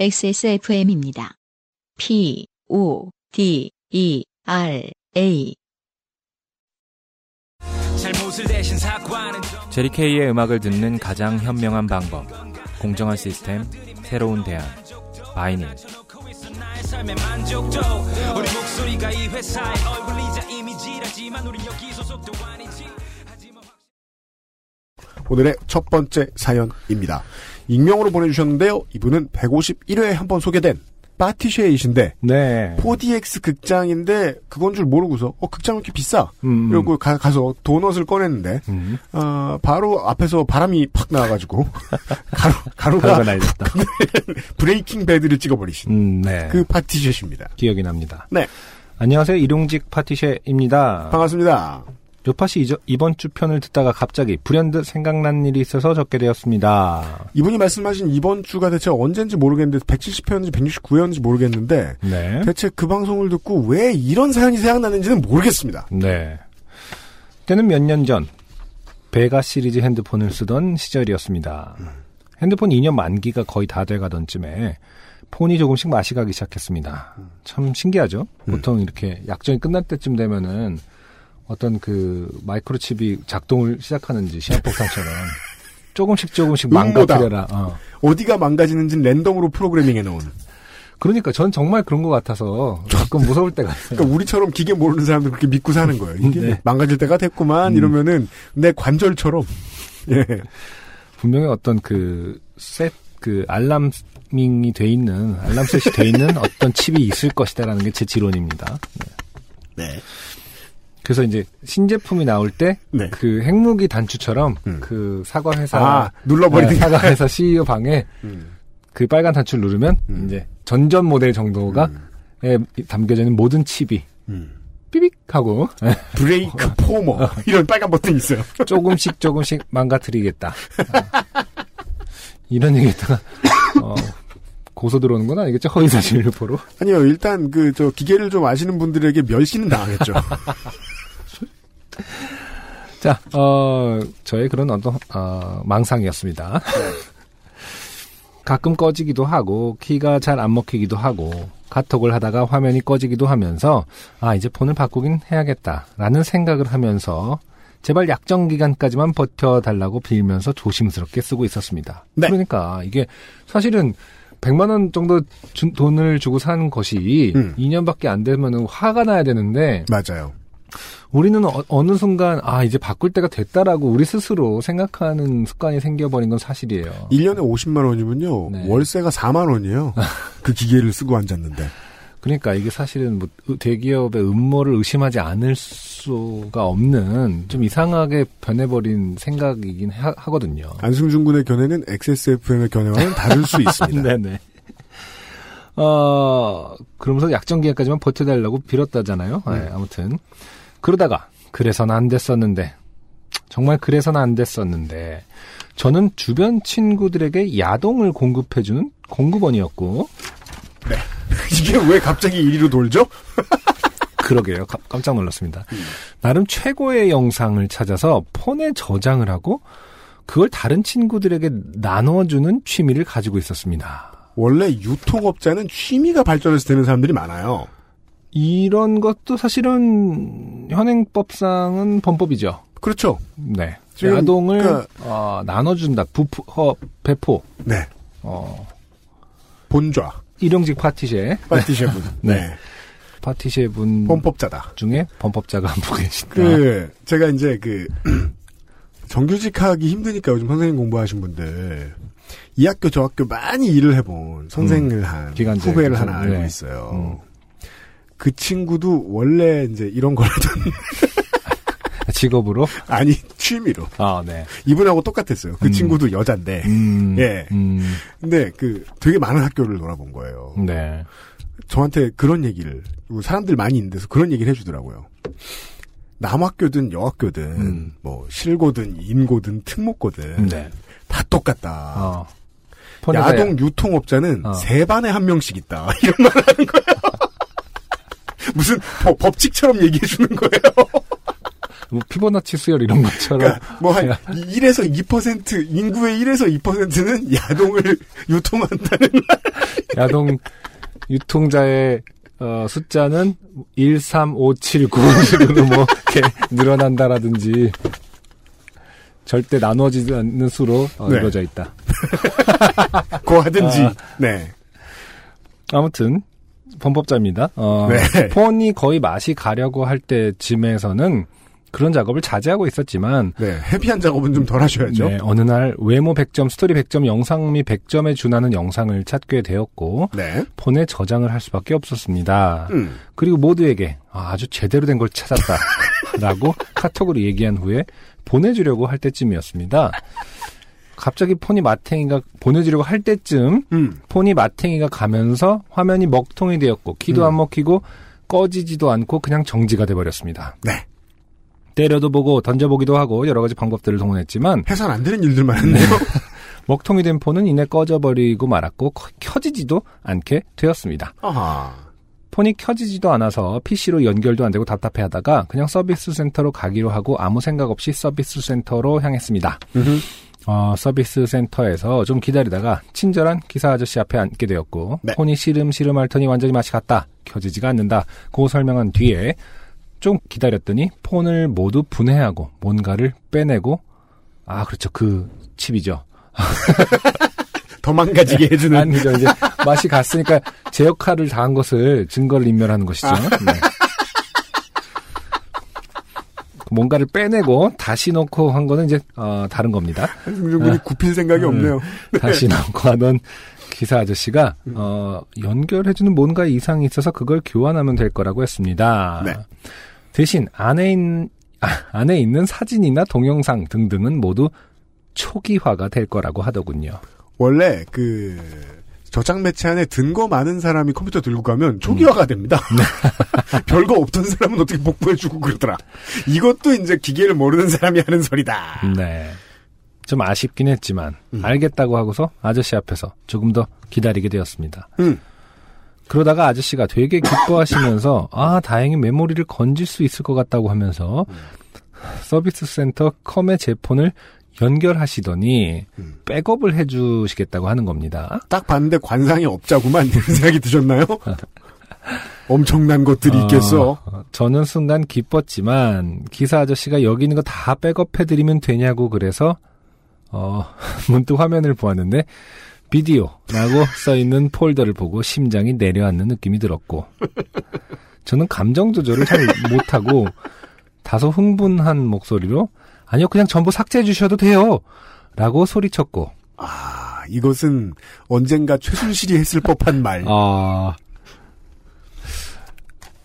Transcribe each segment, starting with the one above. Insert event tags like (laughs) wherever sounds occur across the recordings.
XSFM입니다. P, O, D, E, R, A. 제리 케이의 음악을 듣는 가장 현명한 방법. 공정한 시스템, 새로운 대안. 바이닐. 오늘의 첫 번째 사연입니다. 익명으로 보내주셨는데요. 이분은 151회에 한 번 소개된 파티쉐이신데 네. 4DX 극장인데 그건 줄 모르고서 어 극장 왜 이렇게 비싸? 음. 이러고 가, 서 도넛을 꺼냈는데 음. 어, 바로 앞에서 바람이 팍 나와가지고 (laughs) 가루 가루가 가루가 날렸다. (laughs) 브레이킹 배드를 찍어버리신 음, 네. 그 파티쉐입니다. 기억이 납니다. 네. 안녕하세요. 일용직 파티쉐입니다. 반갑습니다. 요파시 이번 주 편을 듣다가 갑자기 불현듯 생각난 일이 있어서 적게 되었습니다. 이분이 말씀하신 이번 주가 대체 언젠지 모르겠는데 170회였는지 169회였는지 모르겠는데 네. 대체 그 방송을 듣고 왜 이런 사연이 생각나는지는 모르겠습니다. 네. 때는 몇 년 전 베가 시리즈 핸드폰을 쓰던 시절이었습니다. 핸드폰 2년 만기가 거의 다 돼가던 쯤에 폰이 조금씩 맛이 가기 시작했습니다. 참 신기하죠? 보통 이렇게 약정이 끝날 때쯤 되면은 어떤 그 마이크로칩이 작동을 시작하는지 시한폭탄처럼 (laughs) 조금씩 조금씩. 망가뜨려라. 어. 어디가 망가지는지는 랜덤으로 프로그래밍해 놓은. 그러니까 전 정말 그런 것 같아서 가끔 무서울 때가 있어요. 그러니까 우리처럼 기계 모르는 사람들 그렇게 믿고 사는 거예요. 이게 네. 망가질 때가 됐구만 음. 이러면은 내 관절처럼. (laughs) 예. 분명히 어떤 그, 셋, 그, 알람밍이 돼 있는, 알람셋이 돼 있는 (laughs) 어떤 칩이 있을 것이다라는 게 제 지론입니다. 네. 네. 그래서 이제 신제품이 나올 때, 네. 그 핵무기 단추처럼, 음. 그 사과 회사, 아, 눌러버리는 네, 사과 회사 (laughs) CEO 방에 음. 그 빨간 단추를 누르면, 음. 이제 전전 모델 정도가, 음. 에 담겨져 있는 모든 칩이, 음. 삐빅 하고, 브레이크 (laughs) 포머 이런 빨간 버튼이 있어요. (laughs) 조금씩 조금씩 망가뜨리겠다. 어. 이런 얘기했다가, 어, 고소 들어오는 건 아니겠죠? 허위사실 유포로. 아니요, 일단 그 저 기계를 좀 아시는 분들에게 멸시는 당하겠죠. (laughs) 자, 어, 저의 그런 어떤, 어, 망상이었습니다. (laughs) 가끔 꺼지기도 하고, 키가 잘 안 먹히기도 하고, 카톡을 하다가 화면이 꺼지기도 하면서, 아, 이제 폰을 바꾸긴 해야겠다. 라는 생각을 하면서, 제발 약정 기간까지만 버텨달라고 빌면서 조심스럽게 쓰고 있었습니다. 네. 그러니까, 이게 사실은, 100만 원 정도 준- 돈을 주고 산 것이 음. 2년밖에 안 되면 화가 나야 되는데, 맞아요. 우리는 어, 느 순간 아 이제 바꿀 때가 됐다라고 우리 스스로 생각하는 습관이 생겨버린 건 사실이에요. 1년에 50만 원이면요. 네. 월세가 4만 원이에요. (laughs) 그 기계를 쓰고 앉았는데. 그러니까 이게 사실은 뭐 으- 대기업의 음모를 의심하지 않을 수가 없는 좀 이상하게 변해버린 생각이긴 하, 거든요 안승준 군의 견해는 XSFM의 견해와는 다를 수 있습니다. 네네. (laughs) 어 그러면서 약정 기간까지만 버텨달라고 빌었다잖아요. 네, 아무튼 그러다가 그래서는 안 됐었는데 정말 그래서는 안 됐었는데 저는 주변 친구들에게 야동을 공급해주는 공급원이었고 (laughs) 이게 왜 갑자기 1위로 돌죠? (laughs) 그러게요. 가- 깜짝 놀랐습니다. 나름 최고의 영상을 찾아서 폰에 저장을 하고 그걸 다른 친구들에게 나눠주는 취미를 가지고 있었습니다. 원래 유통업자는 취미가 발전해서 되는 사람들이 많아요. 이런 것도 사실은 현행법상은 범법이죠. 그렇죠. 네. 지금 야동을 그- 어, 나눠준다. 부포, 허, 배포. 네. 어, 본좌. 일용직 파티셰. 파티셰분. (laughs) 네. 파티셰 분 범법자다. 중에 범법자가 한 분 계신다. 그, 제가 이제 그, (clears throat) 정규직 하기 힘드니까 요즘 선생님 공부하신 분들, 이 학교 저 학교 많이 일을 해본 선생을 한 기간제 후배를 하나 알고 네. 있어요. 음. 그 친구도 원래 이제 이런 걸 하던, (laughs) 직업으로? 아니, 취미로. 아, 네. 이분하고 똑같았어요. 그 음. 친구도 여잔데. 음, 예. 음, 근데 그 되게 많은 학교를 놀아본 거예요. 네. 저한테 그런 얘기를 사람들 많이 있는 데서 그런 얘기를 해주더라고요. 남학교든 여학교든 음. 뭐 실고든 인고든 특목고든 네. 다 똑같다. 어. 야동 유통업자는 어. 세 반에 한 명씩 있다. (laughs) 이런 말을 하는 거예요. 무슨 법- 법칙처럼 얘기해 주는 거예요. 뭐 피보나치 수열 이런 것처럼 그러니까 뭐한 1에서 2% 인구의 1에서 2%는 야동을 (laughs) 유통한다는 말. 야동 유통자의 어, 숫자는 13579으로 뭐 이렇게 늘어난다라든지 절대 나누어지지 않는 수로 어, 네. 이루어져 있다. (laughs) 고하든지. 아. 네. 아무튼 범법자입니다. 어, 네. 폰이 거의 맛이 가려고 할 때쯤에서는 그런 작업을 자제하고 있었지만 네. 해피한 작업은 좀 덜 하셔야죠. 네, 어느 날 외모 100점, 스토리 100점, 영상미 100점에 준하는 영상을 찾게 되었고 네. 폰에 저장을 할 수밖에 없었습니다. 음. 그리고 모두에게 아, 주 제대로 된 걸 찾았다 라고 (laughs) 카톡으로 얘기한 후에 보내주려고 할 때쯤이었습니다. 갑자기 폰이 마탱이가 보내주려고 할 때쯤 음. 폰이 마탱이가 가면서 화면이 먹통이 되었고 키도 음. 안 먹히고 꺼지지도 않고 그냥 정지가 돼버렸습니다. 네. 때려도 보고 던져보기도 하고 여러 가지 방법들을 동원했지만 해선 안 되는 일들 많은데요. (laughs) 먹통이 된 폰은 이내 꺼져버리고 말았고 커- 켜지지도 않게 되었습니다. 아하. 폰이 켜지지도 않아서 PC로 연결도 안 되고 답답해 하다가 그냥 서비스 센터로 가기로 하고 아무 생각 없이 서비스 센터로 향했습니다. 음흠. 어, 서비스 센터에서 좀 기다리다가 친절한 기사 아저씨 앞에 앉게 되었고 네. 폰이 시름시름 앓더니 완전히 맛이 갔다. 켜지지가 않는다. 고 설명한 뒤에 좀 기다렸더니 폰을 모두 분해하고 뭔가를 빼내고 아 그렇죠 그 칩이죠. (laughs) 더 망가지게 해주는. 아니죠 이제 맛이 갔으니까 제 역할을 다한 것을 증거를 인멸하는 것이죠. 아. 네. 뭔가를 빼내고 다시 넣고 한 거는 이제 어, 다른 겁니다. 한승준 군이 굽힐 생각이 음. 없네요. 다시 넣고 하던 기사 아저씨가 어, 연결해주는 뭔가 이상이 있어서 그걸 교환하면 될 거라고 했습니다. 네. 대신 안에 있는 아, 안에 있는 사진이나 동영상 등등은 모두 초기화가 될 거라고 하더군요. 원래 그 저장 매체 안에 든거 많은 사람이 컴퓨터 들고 가면 초기화가 됩니다. (laughs) 별거 없던 사람은 어떻게 복구해주고 그러더라. 이것도 이제 기계를 모르는 사람이 하는 소리다. 네. 좀 아쉽긴 했지만 음. 알겠다고 하고서 아저씨 앞에서 조금 더 기다리게 되었습니다. 음. 그러다가 아저씨가 되게 기뻐하시면서 아 다행히 메모리를 건질 수 있을 것 같다고 하면서 서비스 센터 컴의 제 폰을 연결하시더니 음. 백업을 해주시겠다고 하는 겁니다. 딱 봤는데 관상이 없자구만 이런 (laughs) 생각이 드셨나요? (laughs) 엄청난 것들이 있겠어. 어, 저는 순간 기뻤지만 기사 아저씨가 여기 있는 거 다 백업해드리면 되냐고 그래서 어, (laughs) 문득 화면을 보았는데 비디오라고 써있는 폴더를 보고 심장이 내려앉는 느낌이 들었고 저는 감정 조절을 잘 못하고 다소 흥분한 목소리로 아니요 그냥 전부 삭제해 주셔도 돼요 라고 소리쳤고 아, 이것은 언젠가 최순실이 했을 법한 말. 아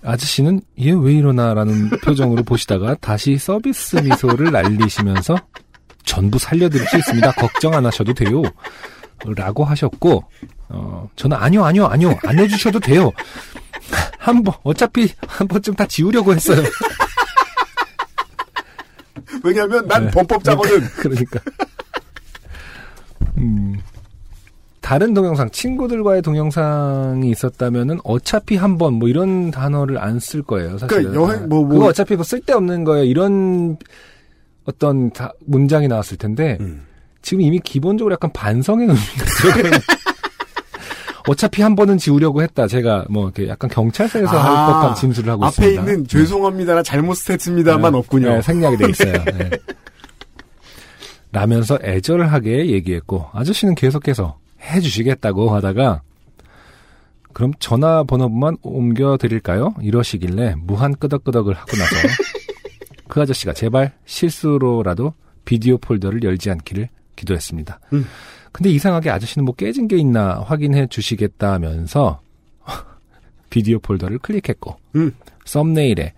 아저씨는 얘 왜 이러나라는 표정으로 보시다가 다시 서비스 미소를 날리시면서 전부 살려드릴 수 있습니다. 걱정 안 하셔도 돼요. 라고 하셨고 어 저는 아니요 아니요 아니요 안 해주셔도 돼요. 한 번 어차피 한 번쯤 다 지우려고 했어요. 왜냐면 난 네. 범법자거든. (laughs) 그러니까. 음. 다른 동영상, 친구들과의 동영상이 있었다면은 어차피 한 번 뭐 이런 단어를 안 쓸 거예요, 사실은. 그러니까 여행 뭐, 뭐. 그거 어차피 뭐 쓸데없는 거예요. 이런 어떤 다- 문장이 나왔을 텐데 음. 지금 이미 기본적으로 약간 반성의 의미가 (laughs) 들 어차피 한 번은 지우려고 했다. 제가 뭐 이렇게 약간 경찰서에서 할 아, 법한 진술을 하고 앞에 있습니다. 있는 죄송합니다나 잘못했습니다만 네, 없군요. 네, 생략이 돼 있어요. (laughs) 네. 라면서 애절하게 얘기했고 아저씨는 계속해서 해주시겠다고 하다가 그럼 전화번호만 옮겨 드릴까요? 이러시길래 무한 끄덕끄덕을 하고 나서 (laughs) 그 아저씨가 제발 실수로라도 비디오 폴더를 열지 않기를 기도했습니다. 음. 근데 이상하게 아저씨는 뭐 깨진 게 있나 확인해 주시겠다면서 (laughs) 비디오 폴더를 클릭했고 음. 썸네일에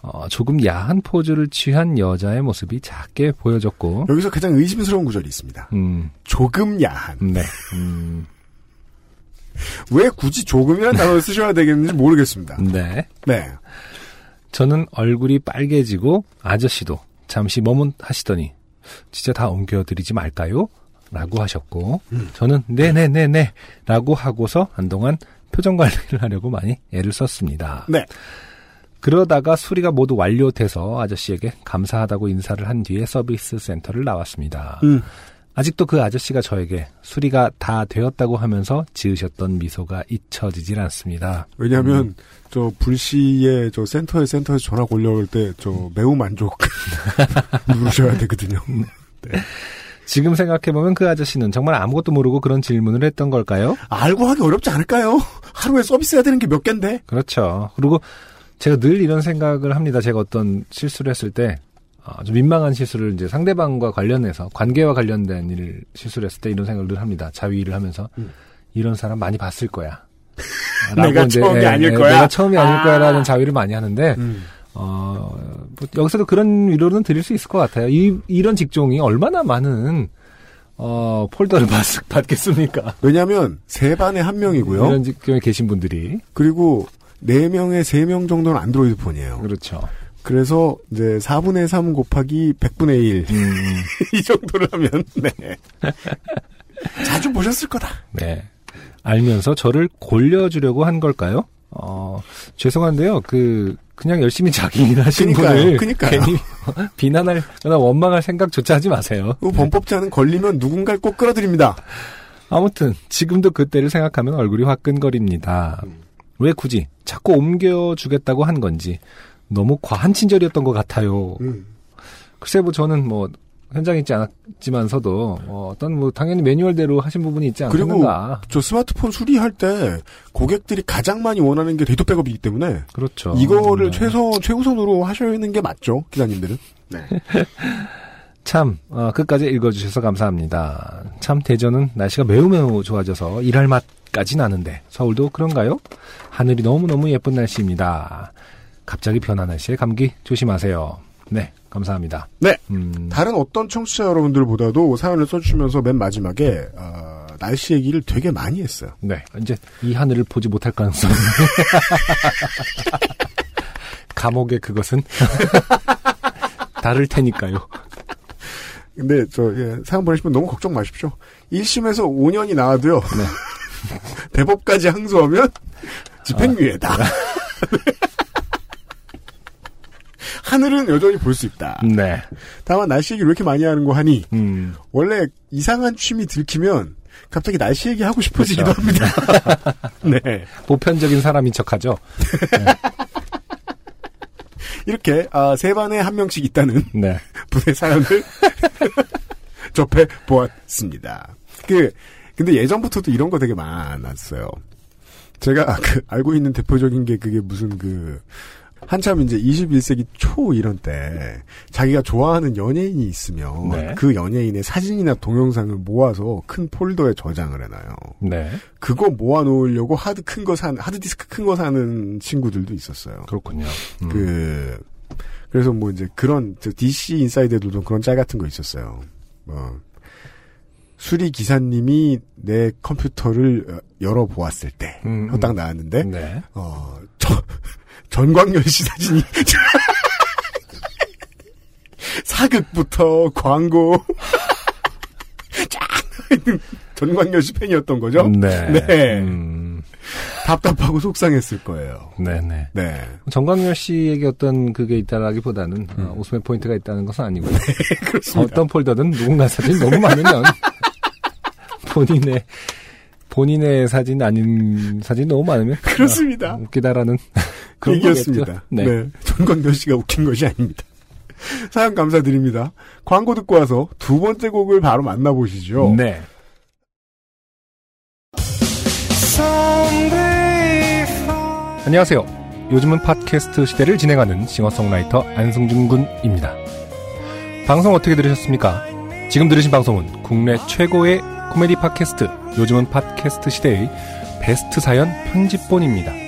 어, 조금 야한 포즈를 취한 여자의 모습이 작게 보여졌고, 여기서 가장 의심스러운 구절이 있습니다. 음, 조금 야한. 네, 음, (laughs) 왜 굳이 조금이라는 단어를 쓰셔야 되겠는지 모르겠습니다. 네. 네. 저는 얼굴이 빨개지고 아저씨도 잠시 머뭇하시더니 진짜 다 옮겨드리지 말까요? 라고 하셨고 저는 네네네네 라고 하고서 한동안 표정 관리를 (laughs) 하려고 많이 애를 썼습니다. 네. 그러다가 수리가 모두 완료돼서 아저씨에게 감사하다고 인사를 한 뒤에 서비스 센터를 나왔습니다. 음. 아직도 그 아저씨가 저에게 수리가 다 되었다고 하면서 지으셨던 미소가 잊혀지질 않습니다. 왜냐하면 음. 저 불시에 저 센터에 센터에서 전화 올려올 때 저 매우 만족 (laughs) 누르셔야 되거든요. 지금 생각해보면 그 아저씨는 정말 아무것도 모르고 그런 질문을 했던 걸까요? 알고 하기 어렵지 않을까요? 하루에 서비스해야 되는 게몇 갠데. 그렇죠. 그리고 제가 늘 이런 생각을 합니다. 제가 어떤 실수를 했을 때, 어, 좀 민망한 실수를 이제 상대방과 관련해서, 관계와 관련된 일을 실수를 했을 때 이런 생각을 늘 합니다. 자위를 하면서, 음. 이런 사람 많이 봤을 거야. (laughs) 내가 이제, 처음이 예, 아닐 예, 거야? 내가 처음이 아닐 아. 거야라는 자위를 많이 하는데, 음. 어, 뭐 여기서도 그런 위로는 드릴 수 있을 것 같아요. 이, 이런 직종이 얼마나 많은, 어, 폴더를 (laughs) 받, 받겠습니까? 왜냐하면 세 반에 한 명이고요. 이런 직종에 계신 분들이. 그리고 네 명에 세 명 정도는 안드로이드 폰이에요. 그렇죠. 그래서 이제 4분의 3 곱하기 100분의 1. 음, (laughs) 이 정도를 하면 네. 자주 보셨을 거다. 네. 알면서 저를 골려주려고 한 걸까요? 어, 죄송한데요. 그, 그냥 열심히 자기 일 하신 그니까요, 분을 그니까요. 괜히 (laughs) 비난할거나 원망할 생각조차 하지 마세요. 그 범법자는 걸리면 누군가를 꼭 끌어들입니다. 아무튼 지금도 그때를 생각하면 얼굴이 화끈거립니다. 왜 굳이 자꾸 옮겨주겠다고 한 건지 너무 과한 친절이었던 것 같아요. 음. 글쎄 뭐 저는 뭐 현장에 있지 않았지만서도 어, 어떤 뭐 당연히 매뉴얼대로 하신 부분이 있지 그리고 않겠는가. 저 스마트폰 수리할 때 고객들이 가장 많이 원하는 게 데이터 백업이기 때문에 그렇죠. 이거를 네. 최소 최우선으로 하셔야 하는 게 맞죠, 기사님들은. 네. (laughs) 참 어, 끝까지 읽어주셔서 감사합니다. 참 대전은 날씨가 매우 매우 좋아져서 일할 맛까지 나는데 서울도 그런가요? 하늘이 너무 너무 예쁜 날씨입니다. 갑자기 변한 날씨에 감기 조심하세요. 네, 감사합니다. 네. 음, 다른 어떤 청취자 여러분들보다도 사연을 써주시면서 맨 마지막에 어, 날씨 얘기를 되게 많이 했어요. 네, 이제 이 하늘을 보지 못할 가능성. (laughs) 감옥의 그것은 (laughs) 다를 테니까요. 근데 저 예, 사연 보내시면 너무 걱정 마십시오. 1심에서 5년이 나와도요. (laughs) 대법까지 항소하면 집행유예다. 하늘은 여전히 볼 수 있다. 네, 다만 날씨 얘기를 왜 이렇게 많이 하는 거 하니 음, 원래 이상한 취미 들키면 갑자기 날씨 얘기 하고 싶어지기도 그렇죠. 합니다. (laughs) 네. 보편적인 사람인 척하죠. 이렇게 아, 세 반에 한 명씩 있다는 네, (laughs) 분의 사연을 (laughs) 접해 보았습니다. 그 근데 예전부터도 이런 거 되게 많았어요. 제가 그 알고 있는 대표적인 게 그게 무슨 그 한참 이제 21세기 초 이런 때 자기가 좋아하는 연예인이 있으면 네. 그 연예인의 사진이나 동영상을 모아서 큰 폴더에 저장을 해놔요. 네, 그거 모아놓으려고 하드 큰 거 산, 하드 디스크 큰 거 사는 친구들도 있었어요. 그렇군요. 음. 그, 그래서 뭐 이제 그런, 저 DC 인사이드들도 그런 짤 같은 거 있었어요. 뭐, 수리 기사님이 내 컴퓨터를 어, 열어보았을 때, 음, 딱 나왔는데, 네. 어, 저, 전광열 씨 사진이, 사극부터 광고, (laughs) 쫙 전광열 씨 팬이었던 거죠? 네. 네. 음, 답답하고 속상했을 거예요. 네네. 네. 정광열 씨에게 어떤 그게 있다라기보다는 어, 웃음의 포인트가 있다는 것은 아니고요. 음. (laughs) 그렇습니다. 어떤 폴더든 누군가 사진이 너무 많으면 (laughs) 본인의 본인의 사진 아닌 사진 너무 많으면 그렇습니다. 어, 웃기다라는 그런 얘기였습니다. 네. 네. 전광열 씨가 웃긴 것이 아닙니다. (laughs) 사연 감사드립니다. 광고 듣고 와서 두 번째 곡을 바로 만나보시죠. 네. 안녕하세요. 요즘은 팟캐스트 시대를 진행하는 싱어송라이터 안승준 군입니다. 방송 어떻게 들으셨습니까? 지금 들으신 방송은 국내 최고의 코미디 팟캐스트 요즘은 팟캐스트 시대의 베스트 사연 편집본입니다.